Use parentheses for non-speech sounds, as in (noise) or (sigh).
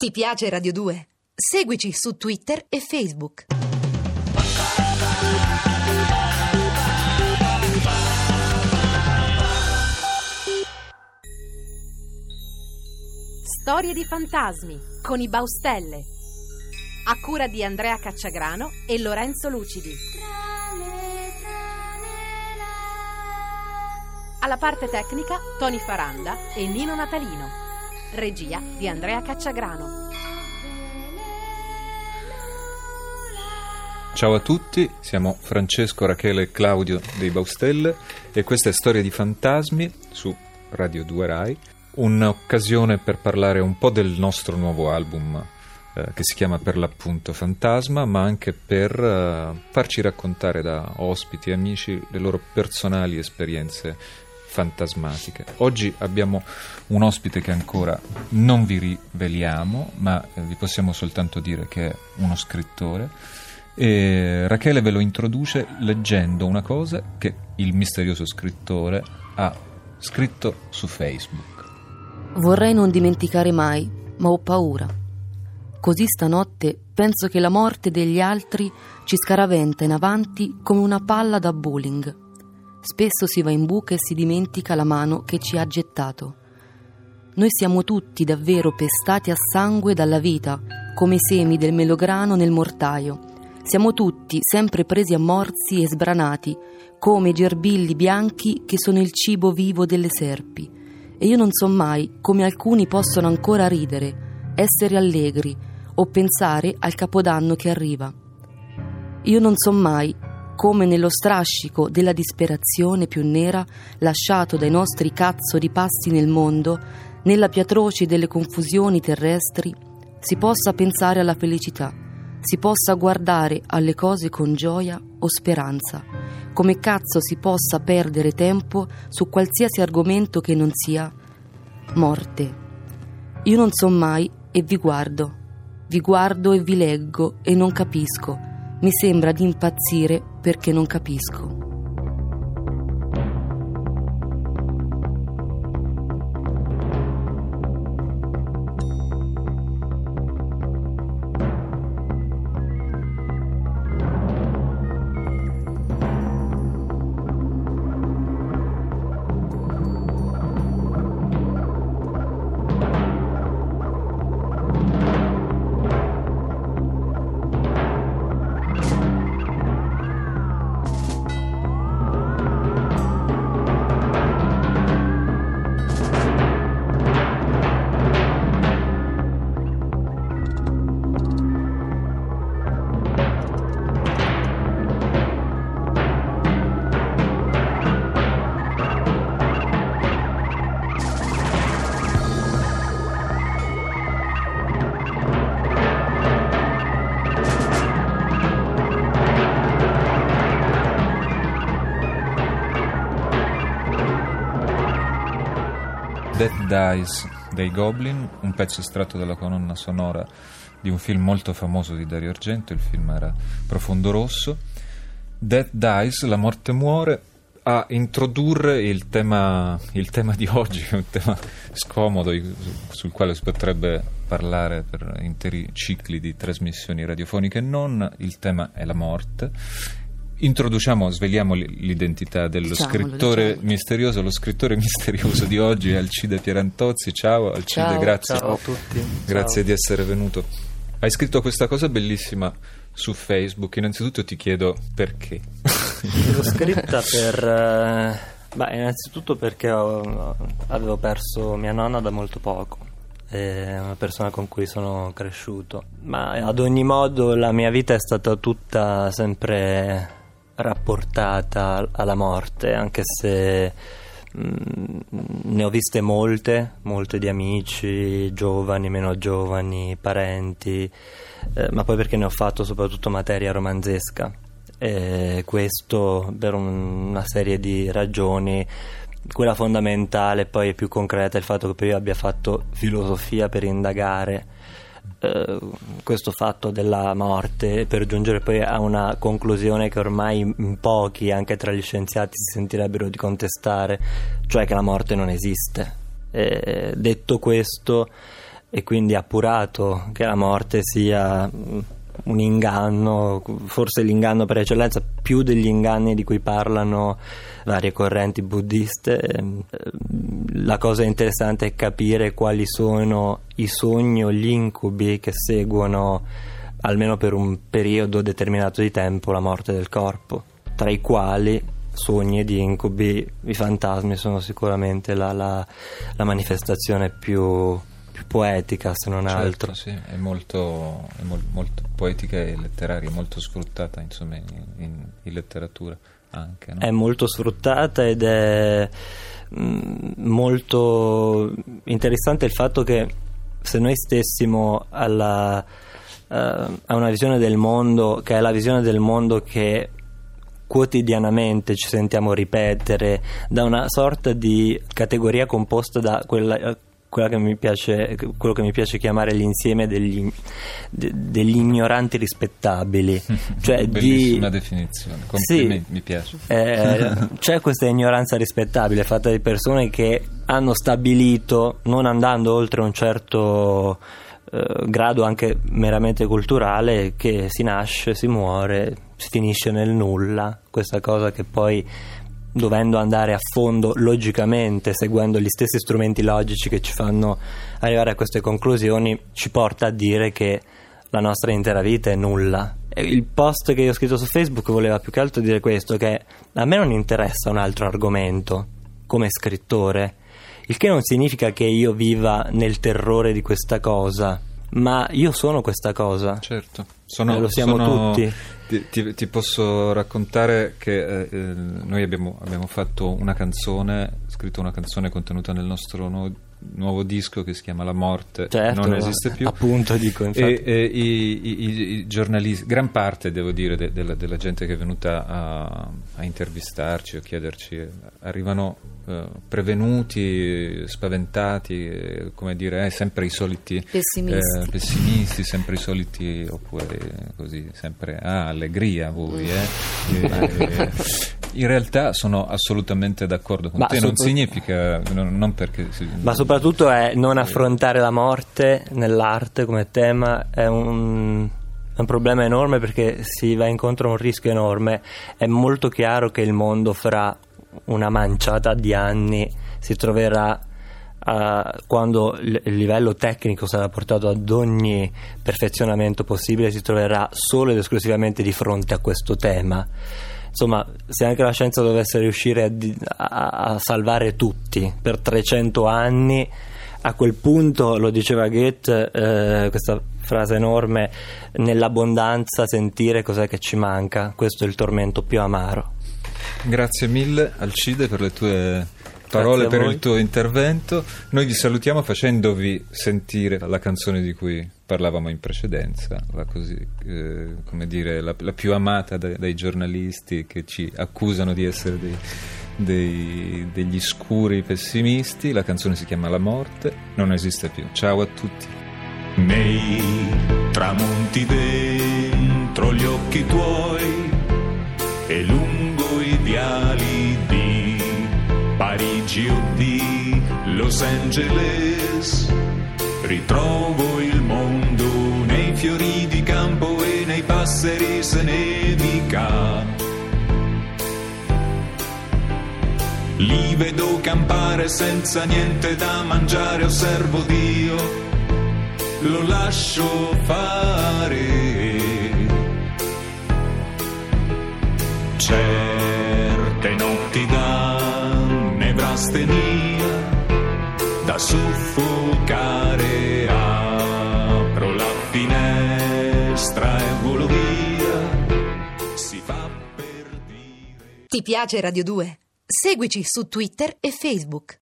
Ti piace Radio 2? Seguici su Twitter e Facebook. Storie di fantasmi con i Baustelle. A cura di Andrea Cacciagrano e Lorenzo Lucidi. Alla parte tecnica Tony Faranda e Nino Natalino. Regia di Andrea Cacciagrano. Ciao a tutti, siamo Francesco, Rachele e Claudio dei Baustelle e questa è Storia di Fantasmi su Radio 2 Rai, un'occasione per parlare un po' del nostro nuovo album eh, che si chiama per l'appunto Fantasma, ma anche per eh, farci raccontare da ospiti e amici le loro personali esperienze fantasmatiche. Oggi abbiamo un ospite che ancora non vi riveliamo, ma eh, vi possiamo soltanto dire che è uno scrittore. E Rachele ve lo introduce leggendo una cosa che il misterioso scrittore ha scritto su Facebook. Vorrei non dimenticare mai, ma ho paura. Così stanotte penso che la morte degli altri ci scaraventa in avanti come una palla da bowling Spesso si va in buca e si dimentica la mano che ci ha gettato. Noi siamo tutti davvero pestati a sangue dalla vita, come i semi del melograno nel mortaio. Siamo tutti sempre presi a morsi e sbranati, come i gerbilli bianchi che sono il cibo vivo delle serpi. E io non so mai come alcuni possono ancora ridere, essere allegri o pensare al capodanno che arriva. Io non so mai come nello strascico della disperazione più nera lasciato dai nostri cazzo di passi nel mondo, nella più delle confusioni terrestri, si possa pensare alla felicità, si possa guardare alle cose con gioia o speranza, come cazzo si possa perdere tempo su qualsiasi argomento che non sia morte. Io non so mai e vi guardo, vi guardo e vi leggo e non capisco mi sembra di impazzire perché non capisco. Death Dies dei Goblin, un pezzo estratto dalla colonna sonora di un film molto famoso di Dario Argento, il film era Profondo Rosso. Death Dies, la morte muore, a introdurre il tema, il tema di oggi, un tema scomodo sul quale si potrebbe parlare per interi cicli di trasmissioni radiofoniche e non, il tema è la morte Introduciamo, sveliamo l'identità dello diciamolo, scrittore diciamolo. misterioso. Lo scrittore (laughs) misterioso di oggi è Alcide Pierantozzi. Ciao Alcide, ciao, grazie. Ciao a tutti. Grazie ciao. di essere venuto. Hai scritto questa cosa bellissima su Facebook. Innanzitutto ti chiedo perché. L'ho (laughs) scritta per. Eh, beh, innanzitutto perché avevo perso mia nonna da molto poco è una persona con cui sono cresciuto. Ma ad ogni modo la mia vita è stata tutta sempre rapportata alla morte, anche se mh, mm, ne ho viste molte, molte di amici, giovani, meno giovani, parenti, eh, ma poi perché ne ho fatto soprattutto materia romanzesca. E questo per un, una serie di ragioni quella fondamentale poi più concreta è il fatto che io abbia fatto filosofia per indagare eh, questo fatto della morte per giungere poi a una conclusione che ormai pochi, anche tra gli scienziati, si sentirebbero di contestare, cioè che la morte non esiste. Eh, detto questo, e quindi appurato che la morte sia un inganno, forse l'inganno per eccellenza, più degli inganni di cui parlano varie correnti buddiste. Ehm, la cosa interessante è capire quali sono i sogni o gli incubi che seguono, almeno per un periodo determinato di tempo, la morte del corpo, tra i quali sogni ed incubi, i fantasmi sono sicuramente la, la, la manifestazione più, più, poetica, se non certo, altro. Sì, è molto, è mol, molto, poetica e letteraria, molto sfruttata insomma, in, in, in letteratura anche. No? È molto sfruttata ed è mh, mm, molto interessante il fatto che se noi stessimo alla, uh, a una visione del mondo che è la visione del mondo che quotidianamente ci sentiamo ripetere da una sorta di categoria composta da quella che piace, quello che mi piace chiamare l'insieme degli, de, degli ignoranti rispettabili. (laughs) Cioè Bellissima di, definizione, sì, mi piace. Eh, c'è questa ignoranza rispettabile fatta di persone che hanno stabilito, non andando oltre un certo eh, grado anche meramente culturale, che si nasce, si muore, si finisce nel nulla, questa cosa che poi dovendo andare a fondo logicamente, seguendo gli stessi strumenti logici che ci fanno arrivare a queste conclusioni, ci porta a dire che la nostra intera vita è nulla. Il post che io ho scritto su Facebook voleva più che altro dire questo, che a me non interessa un altro argomento come scrittore, il che non significa che io viva nel terrore di questa cosa, ma io sono questa cosa. Certo, sono, lo siamo sono, tutti. Ti, ti, ti, posso raccontare che eh, noi abbiamo, abbiamo, fatto una canzone, scritto una canzone contenuta nel nostro nuovo, nuovo disco che si chiama La morte, certo, non esiste più. Appunto, dico, infatti. E, e i, i, i, giornalisti, gran parte devo dire de, de, della gente che è venuta a, a intervistarci o chiederci, arrivano eh, prevenuti, spaventati, eh, come dire, eh, sempre i soliti pessimisti. Eh, pessimisti, sempre i soliti, oppure così, sempre ah, allegria voi. Mm. In realtà sono assolutamente d'accordo con Ma te, non significa, non, non perché... Si, Ma soprattutto è non affrontare la morte nell'arte come tema, è un è un problema enorme perché si va incontro a un rischio enorme. È molto chiaro che il mondo fra una manciata di anni si troverà uh, quando il livello tecnico sarà portato ad ogni perfezionamento possibile si troverà solo ed esclusivamente di fronte a questo tema insomma se anche la scienza dovesse riuscire a, a, salvare tutti per 300 anni a quel punto, lo diceva Goethe, eh, questa frase enorme, nell'abbondanza sentire cos'è che ci manca, questo è il tormento più amaro. Grazie mille Alcide per le tue parole, per il tuo intervento. Noi vi salutiamo facendovi sentire la canzone di cui parlavamo in precedenza, la, così, eh, dire, la, la più amata dai, dai, giornalisti che ci accusano di essere dei, dei, degli scuri pessimisti. La canzone si chiama La morte, non esiste più. Ciao a tutti. Nei tramonti dentro Angeles ritrovo il mondo nei fiori di campo e nei passeri se nevica. Li vedo campare senza niente da mangiare, osservo Dio, lo lascio fare. certe notti da nevrastenia, da soffocare, apro la finestra e volo via, si fa per dire. Ti piace Radio 2? Seguici su Twitter e Facebook.